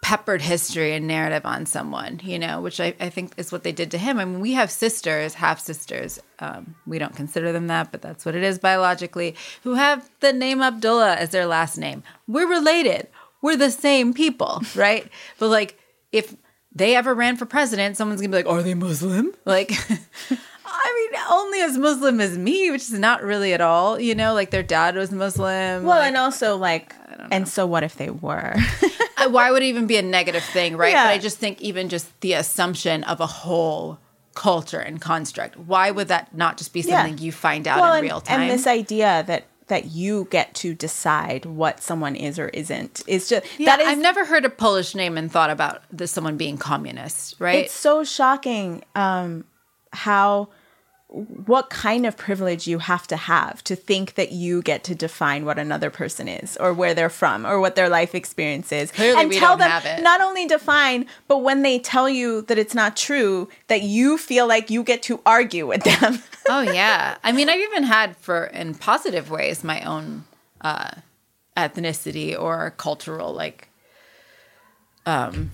peppered history and narrative on someone, you know, which I, I think is what they did to him. I mean, we have sisters, half sisters. Um, we don't consider them that, but that's what it is biologically, who have the name Abdullah as their last name. We're related. We're the same people, right? but like, if they ever ran for president, someone's gonna be like, "Are they Muslim?" Like, I mean, only as Muslim as me, which is not really at all. You know, like their dad was Muslim. Well, like, and also like, and so what if they were? uh, why would it even be a negative thing, right? Yeah. But I just think even just the assumption of a whole culture and construct, why would that not just be Yeah. something you find out well, in and, real time? and this idea that that you get to decide what someone is or isn't is just yeah, that is I've never heard a Polish name and thought about this someone being communist, right? it's so shocking um, how what kind of privilege you have to have to think that you get to define what another person is or where they're from or what their life experience is. Clearly and we tell don't them have it. not only define but when they tell you that it's not true that you feel like you get to argue with them. Oh yeah. I mean i've even had for in positive ways my own uh ethnicity or cultural like um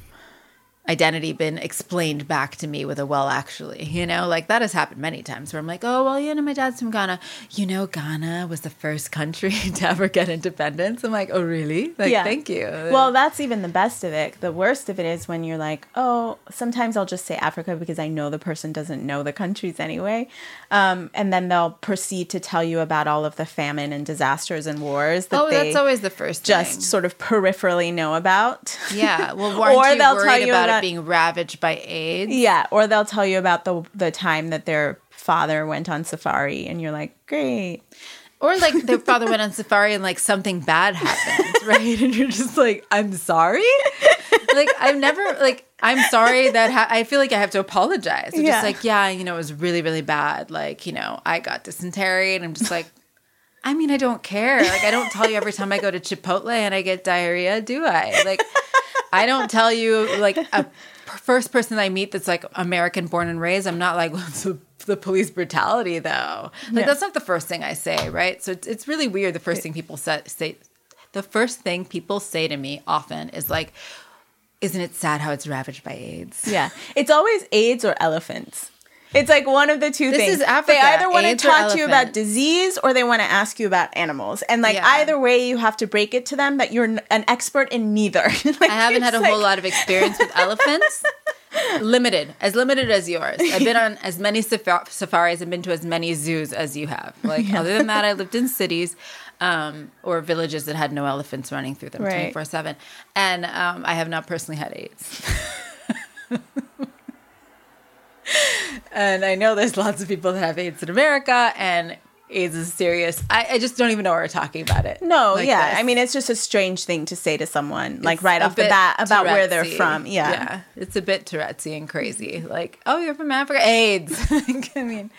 identity been explained back to me with a well actually you know like that has happened many times where i'm like oh well you know my dad's from ghana you know ghana was the first country to ever get independence i'm like oh really like thank you Well, that's even the best of it. The worst of it is when you're like, oh, sometimes I'll just say Africa because I know the person doesn't know the countries anyway. Um, and then they'll proceed to tell you about all of the famine and disasters and wars that oh they that's always the first just thing. sort of peripherally know about. yeah well Or they'll tell you about, about- it being ravaged by aids yeah. Or they'll tell you about the, the time that their father went on safari and you're like, great. Or like their father went on safari and like something bad happened, right? And you're just like, I'm sorry. Like I've never like I'm sorry that ha- I feel like I have to apologize. I'm Yeah. just like, yeah, you know, it was really really bad. Like you know, I got dysentery, and I'm just like. I mean, I don't care. Like, I don't tell you every time I go to Chipotle and I get diarrhea, do I? Like, I don't tell you like a first person I meet that's like American born and raised. I'm not like what's the, the police brutality though. Like Yeah. that's not the first thing I say, right? So it's, it's really weird. The first thing people say, say, the first thing people say to me often is like, "Isn't it sad how it's ravaged by AIDS?" Yeah. It's always AIDS or elephants. It's like one of the two This things. is Africa, They either want to talk to you about disease or they want to ask you about animals. And like Yeah. either way, you have to break it to them that you're an expert in neither. Like, I haven't had a it's whole lot of experience with elephants. limited, as limited as yours. I've been on as many safar- safaris and been to as many zoos as you have. Like other than that, I lived in cities um, or villages that had no elephants running through them twenty four seven, and um, I have not personally had AIDS. And I know there's lots of people that have AIDS in America, and AIDS is serious. I, I just don't even know we're talking about it. No, like yeah. this. I mean, it's just a strange thing to say to someone, like It's right off the bat, about where they're from. Yeah. Yeah. It's a bit Tourette'sy and crazy. Like, oh, you're from Africa? AIDS. I mean,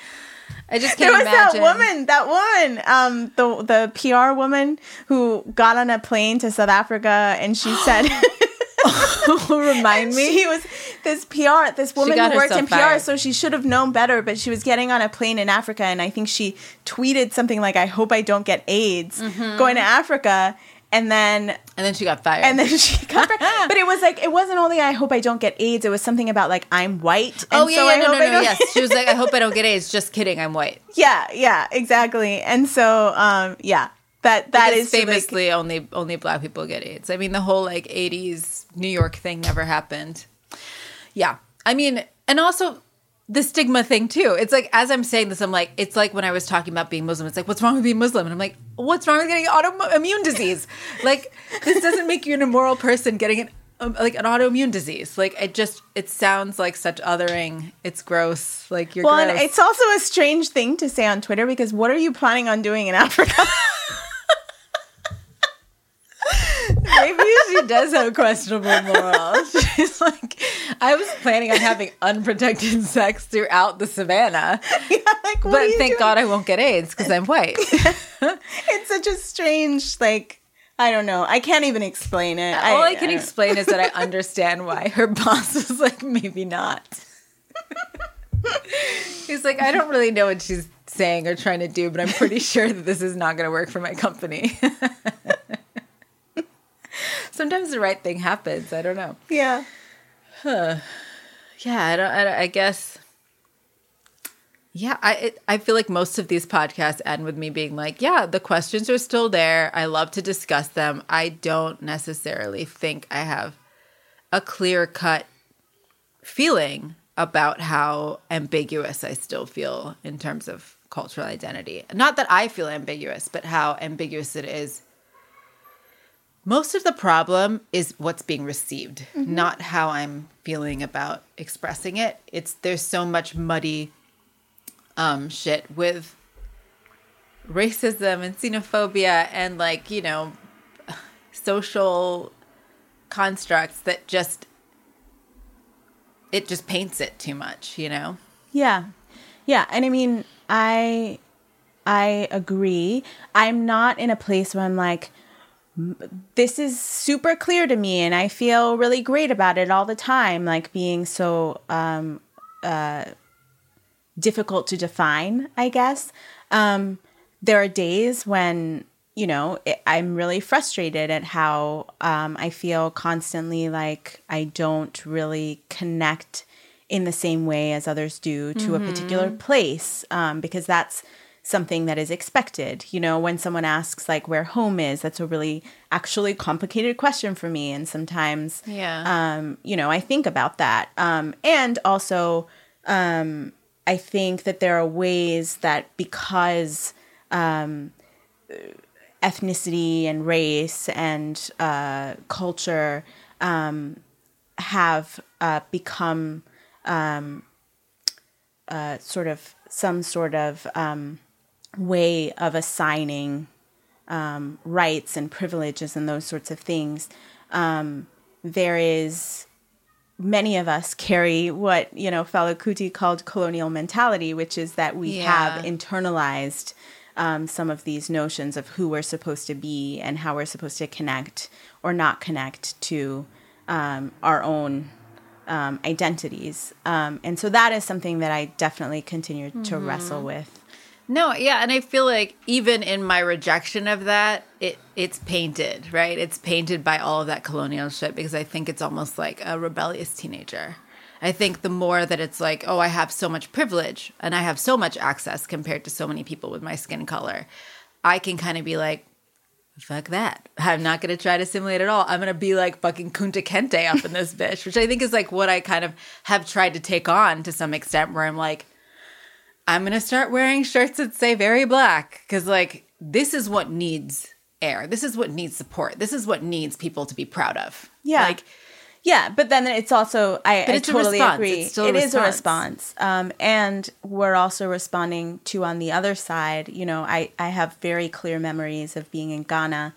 I just can't was imagine. that woman, that woman, um, the the PR woman who got on a plane to South Africa, and she said, Remind me. She was this PR, this woman who worked in PR, fired. so she should have known better. But she was getting on a plane in Africa, and I think she tweeted something like, "I hope I don't get AIDS Mm-hmm. going to Africa." And then, and then she got fired. and then she got, fired. but it was like it wasn't only "I hope I don't get AIDS." It was something about like I'm white. And oh, yeah, so yeah, I no, hope no, no, yes. She was like, I hope I don't get AIDS. Just kidding. I'm white. yeah, yeah, exactly. And so, um, yeah, that that Because is like- famously only only black people get AIDS. I mean, the whole like '80s New York thing never happened. Yeah, I mean, and also the stigma thing too. It's like as I'm saying this, I'm like, it's like when I was talking about being Muslim. It's like, what's wrong with being Muslim? And I'm like, what's wrong with getting autoimmune disease? like, this doesn't make you an immoral person getting an um, like an autoimmune disease. Like, it just it sounds like such othering. It's gross. Like you're well, gross. and it's also a strange thing to say on Twitter because what are you planning on doing in Africa? Maybe she does have questionable morals. She's like, I was planning on having unprotected sex throughout the savannah, yeah, like, but thank doing? God I won't get AIDS because I'm white. it's such a strange like. I don't know. I can't even explain it. All I can don't- explain is that I understand why her boss was like, maybe not. He's like, I don't really know what she's saying or trying to do, but I'm pretty sure that this is not going to work for my company. Sometimes the right thing happens. I don't know. Yeah. yeah i don't i, don't- I guess yeah i it, i feel like most of these podcasts end with me being like yeah the questions are still there i love to discuss them i don't necessarily think i have a clear cut feeling about how ambiguous i still feel in terms of cultural identity not that i feel ambiguous but how ambiguous it is most of the problem is what's being received, not how I'm feeling about expressing it. It's there's so much muddy um, shit with racism and xenophobia and like you know social constructs that just it just paints it too much, you know. Yeah. Yeah, and I mean, I I agree. I'm not in a place where I'm like "M- this is super clear to me and I feel really great about it all the time, like being so um uh difficult to define, I guess. Um there are days when you know, it, I'm really frustrated at how um, I feel constantly like I don't really connect in the same way as others do to a particular place um, because that's something that is expected. You know, when someone asks like where home is, that's a really actually complicated question for me. And sometimes, Yeah. um, you know, I think about that. Um, and also, um, I think that there are ways that because um, ethnicity and race and uh, culture um, have uh, become um, uh, sort of some sort of um, way of assigning um, rights and privileges and those sorts of things. Um, there is many of us carry what you know Fela Kuti called colonial mentality, which is that we have internalized um, some of these notions of who we're supposed to be and how we're supposed to connect or not connect to um, our own um, identities. Um, and so that is something that I definitely continue to wrestle with. No, yeah, and I feel like even in my rejection of that, it it's painted, right? It's painted by all of that colonial shit because I think it's almost like a rebellious teenager. I think the more that it's like, oh, I have so much privilege and I have so much access compared to so many people with my skin color, I can kind of be like, fuck that. I'm not going to try to assimilate at all. I'm going to be like fucking Kunta Kinte up in this bitch, which I think is like what I kind of have tried to take on to some extent, where I'm like, I'm going to start wearing shirts that say very black because, like, this is what needs air. This is what needs support. This is what needs people to be proud of. Yeah. Like, Yeah, but then it's also I, But I it's totally agree. It's still a It is a response. um, and we're also responding to on the other side. You know, I I have very clear memories of being in Ghana,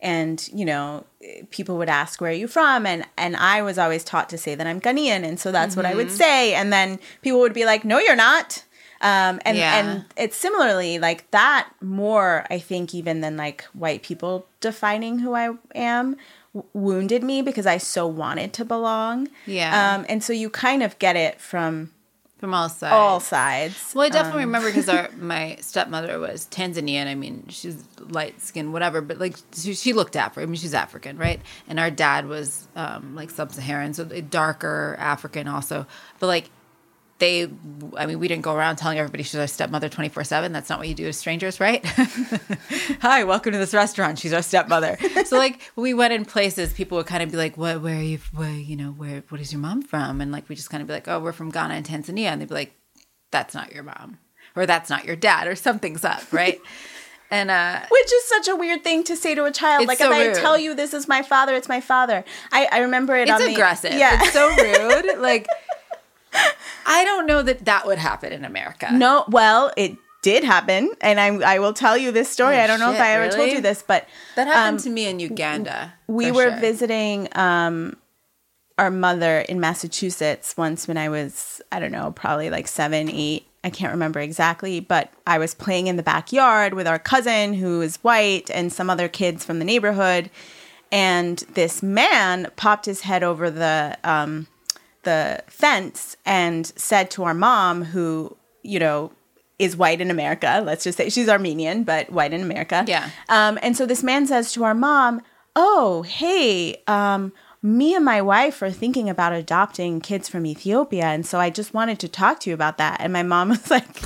and you know, people would ask where are you from, and and I was always taught to say that I'm Ghanaian, and so that's what I Mm-hmm. would say, and then people would be like, no, you're not. Um, and Yeah. and it's similarly like that more I think even than like white people defining who I am w- wounded me because I so wanted to belong. Yeah. Um, and so you kind of get it from from all sides. all sides. Well, I definitely remember because our my stepmother was Tanzanian. I mean, she's light skinned, whatever, but like she, she looked African. I mean, she's African, right? And our dad was um, like sub-Saharan, so darker African also. But like, they, I mean, we didn't go around telling everybody she's our stepmother 24 7. That's not what you do to strangers, right? Hi, welcome to this restaurant. She's our stepmother. so, like, when we went in places, people would kind of be like, what, where are you, where, you know, where, what is your mom from? And like, we just kind of be like, oh, we're from Ghana and Tanzania. And they'd be like, that's not your mom, or that's not your dad, or something's up, right? And uh, which is such a weird thing to say to a child. Like so if I tell you this is my father, it's my father. I, I remember it. it's on aggressive. The, yeah. It's so rude. like, I don't know that that would happen in America. no, well, it did happen, and I I will tell you this story. Oh, I don't know if I ever told you this, but That happened um, to me in Uganda. we were sure. visiting um our mother in Massachusetts once when I was I don't know probably like seven eight I can't remember exactly but I was playing in the backyard with our cousin who is white and some other kids from the neighborhood and this man popped his head over the um the fence and said to our mom who you know is white in America. Let's just say she's Armenian, but white in America. Yeah. Um, and so this man says to our mom, "Oh, hey, um, me and my wife are thinking about adopting kids from Ethiopia, and so I just wanted to talk to you about that." And my mom was like,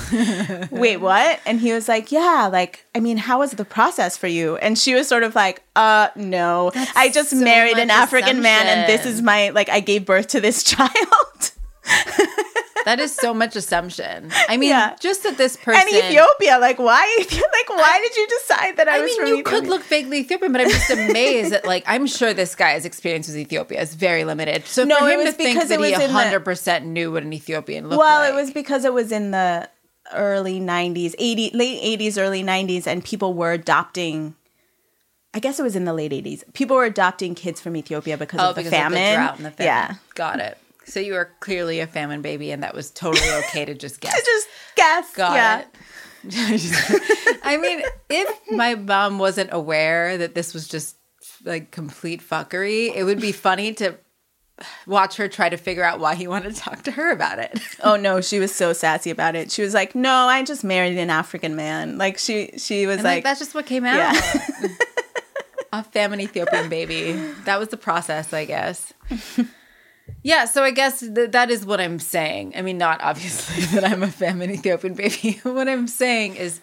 "Wait, what?" And he was like, "Yeah, like, I mean, how was the process for you?" And she was sort of like, "Uh, no, I just so married an African man, and this is my like, I gave birth to this child." That is so much assumption. I mean, Yeah. just that this person. and Ethiopia, like, why? Like, why did you decide that I, I was mean, from you Ethiopia? could look vaguely Ethiopian, but I'm just amazed that, like, I'm sure this guy's experience with Ethiopia is very limited. So No, for it him to think that it he was in the- 100% knew what an Ethiopian looked Well, like. Well, it was because it was in the early 90s, 80, late 80s, early 90s, and people were adopting. I guess it was in the late 80s. People were adopting kids from Ethiopia because Oh, of the because famine. of the drought and the famine. Yeah. Got it. So you were clearly a famine baby, and that was totally okay to just guess. I just guess. Got yeah. it. I mean, if my mom wasn't aware that this was just like complete fuckery, it would be funny to watch her try to figure out why he wanted to talk to her about it. Oh no, she was so sassy about it. She was like, "No, I just married an African man." Like she she was And like, like, that's just what came out. Yeah. a famine Ethiopian baby. That was the process, I guess. Yeah, so I guess th- that is what I'm saying. I mean, not obviously that I'm a famine Ethiopian baby. what I'm saying is,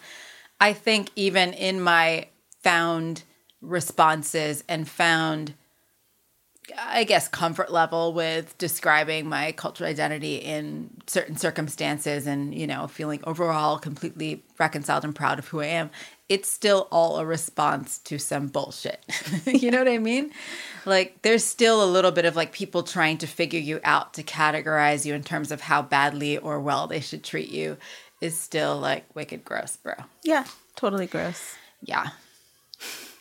I think even in my found responses and found, I guess, comfort level with describing my cultural identity in certain circumstances and, you know, feeling overall completely reconciled and proud of who I am, it's still all a response to some bullshit. you know what I mean? Like, there's still a little bit of like people trying to figure you out to categorize you in terms of how badly or well they should treat you is still like wicked gross, bro. "Yeah, totally gross." Yeah.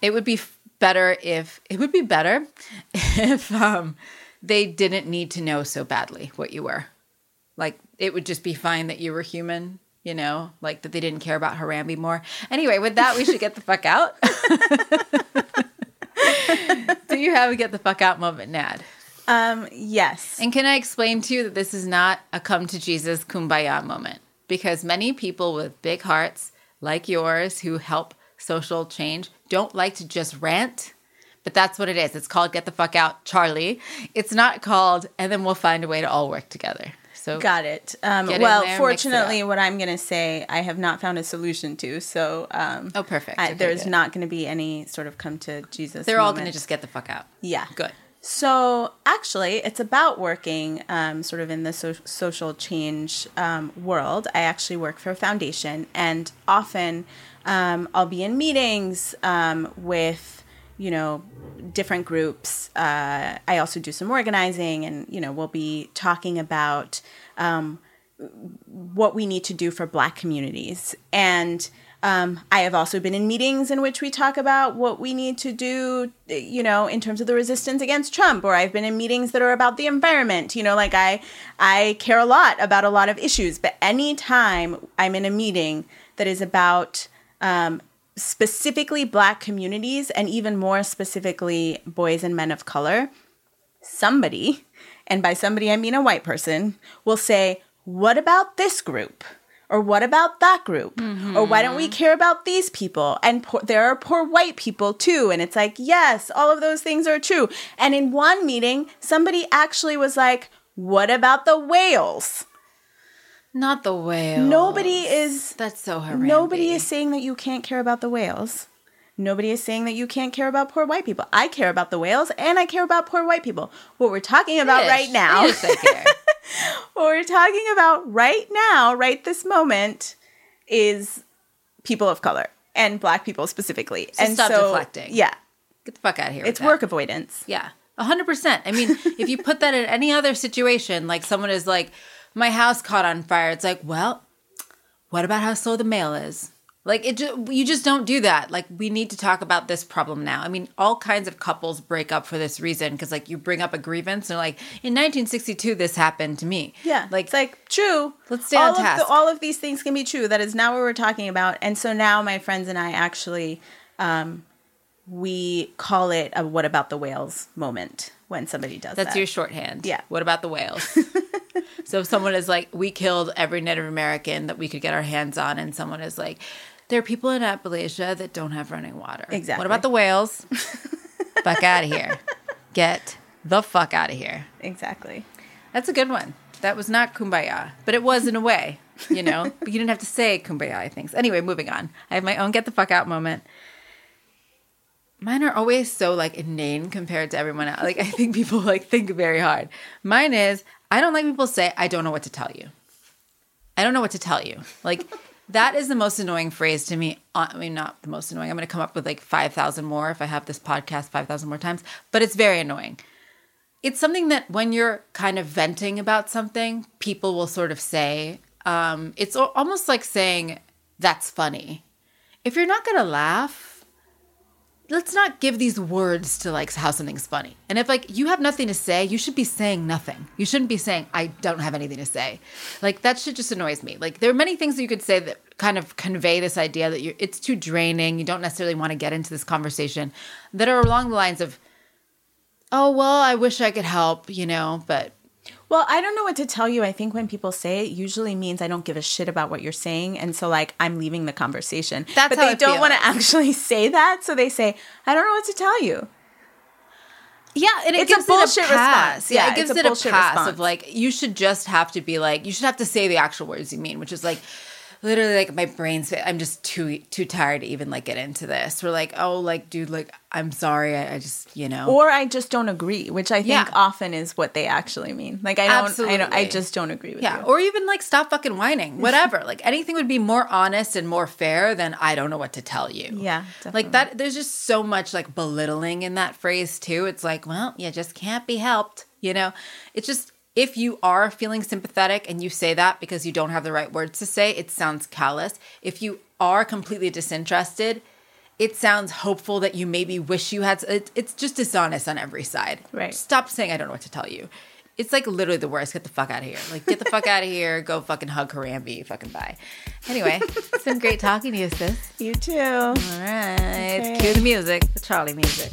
It would be f- better if it would be better if um they didn't need to know so badly what you were. Like it would just be fine that you were human, you know, like that they didn't care about Harambe more. Anyway, with that we should get the fuck out. Do you have a get the fuck out moment, Nad? Um, yes. And can I explain to you that this is not a come to Jesus kumbaya moment? Because many people with big hearts like yours who help social change don't like to just rant, but that's what it is. It's called Get the Fuck Out, Charlie. It's not called, and then we'll find a way to all work together. So, Got it. Um, well, there, mix it fortunately, what I'm going to say, I have not found a solution to. So, um, oh, perfect. I, Okay, there's good. not going to be any sort of come to Jesus. They're all going to just get the fuck out. yeah. Good. So actually, it's about working um, sort of in the so- social change um, world. I actually work for a foundation, and often um, I'll be in meetings um, with you know different groups. Uh, I also do some organizing, and you know we'll be talking about um, what we need to do for Black communities and. Um, I have also been in meetings in which we talk about what we need to do, you know, in terms of the resistance against Trump. Or I've been in meetings that are about the environment. You know, like I, I care a lot about a lot of issues. But anytime I'm in a meeting that is about um, specifically Black communities, and even more specifically boys and men of color, somebody, and by somebody I mean a white person, will say, "What about this group?" Or what about that group? Or why don't we care about these people? And poor, there are poor white people too. And it's like, yes, all of those things are true. And in one meeting, somebody actually was like, what about the whales? Not the whale. Nobody is That's so horrific. nobody is saying that you can't care about the whales. Nobody is saying that you can't care about poor white people. I care about the whales and I care about poor white people. What we're talking about right now, Ish, what we're talking about right now, right this moment, is people of color and black people specifically. and stop so, deflecting. Yeah, Get the fuck out of here. it's with that. work avoidance. Yeah, a hundred percent. I mean, if you put that in any other situation, like someone is like, "My house caught on fire," it's like, well, what about how slow the mail is? Like it, ju- you just don't do that. Like we need to talk about this problem now. I mean, all kinds of couples break up for this reason because, like, you bring up a grievance and like, in 1962, this happened to me. Yeah, like it's like true. Let's stay all on of task. The, all of these things can be true. That is now what we're talking about. And so now my friends and I actually, um, we call it a "What about the whales?" moment when somebody does that. That's that. your shorthand. Yeah. What about the whales? so if someone is like, we killed every Native American that we could get our hands on, and someone is like, there are people in Appalachia that don't have running water. Exactly. What about the whales? fuck out of here. Get the fuck out of here. exactly. That's a good one. That was not kumbaya, but it was in a way, you know? but you didn't have to say kumbaya, I think. So anyway, moving on. I have my own get the fuck out moment. Mine are always so like inane compared to everyone else. Like I think people like think very hard. Mine is I don't like people say I don't know what to tell you. I don't know what to tell you. Like that is the most annoying phrase to me. I mean, not the most annoying. I'm going to come up with like 5,000 more if I have this podcast 5,000 more times, but it's very annoying. It's something that when you're kind of venting about something, people will sort of say, um, it's almost like saying, that's funny. If you're not going to laugh, let's not give these words to like how something's funny. And if like you have nothing to say, you should be saying nothing. You shouldn't be saying I don't have anything to say. Like that shit just annoys me. Like there are many things that you could say that kind of convey this idea that you it's too draining. You don't necessarily want to get into this conversation that are along the lines of oh well, I wish I could help, you know, but Well, I don't know what to tell you. I think when people say it, usually means I don't give a shit about what you're saying, and so like I'm leaving the conversation. That's but how they don't want to actually say that, so they say I don't know what to tell you. Yeah, and it It's a bullshit it a pass. response. Yeah, Yeah, it gives a it a bullshit pass response. of like you should just have to be like you should have to say the actual words you mean, which is like literally like my brain's I'm just too too tired to even like get into this. We're like, oh, like dude, like I'm sorry, I, I just you know. Or I just don't agree, which I think Yeah. often is what they actually mean. Like I don't, I don't, I just don't agree with yeah, you. or even like stop fucking whining, whatever. like anything would be more honest and more fair than I don't know what to tell you. Yeah, definitely. like that. There's just so much like belittling in that phrase too. It's like, well, you just can't be helped. You know, it's just if you are feeling sympathetic and you say that because you don't have the right words to say, it sounds callous. If you are completely disinterested, it sounds hopeful that you maybe wish you had. It, it's just dishonest on every side. Right. Stop saying I don't know what to tell you. It's like literally the worst. Get the fuck out of here. Like get the fuck out of here. Go fucking hug Harambe. Fucking bye. Anyway, it's been great talking to you, sis. You too. All right. Okay. Cue the music, the Charlie music.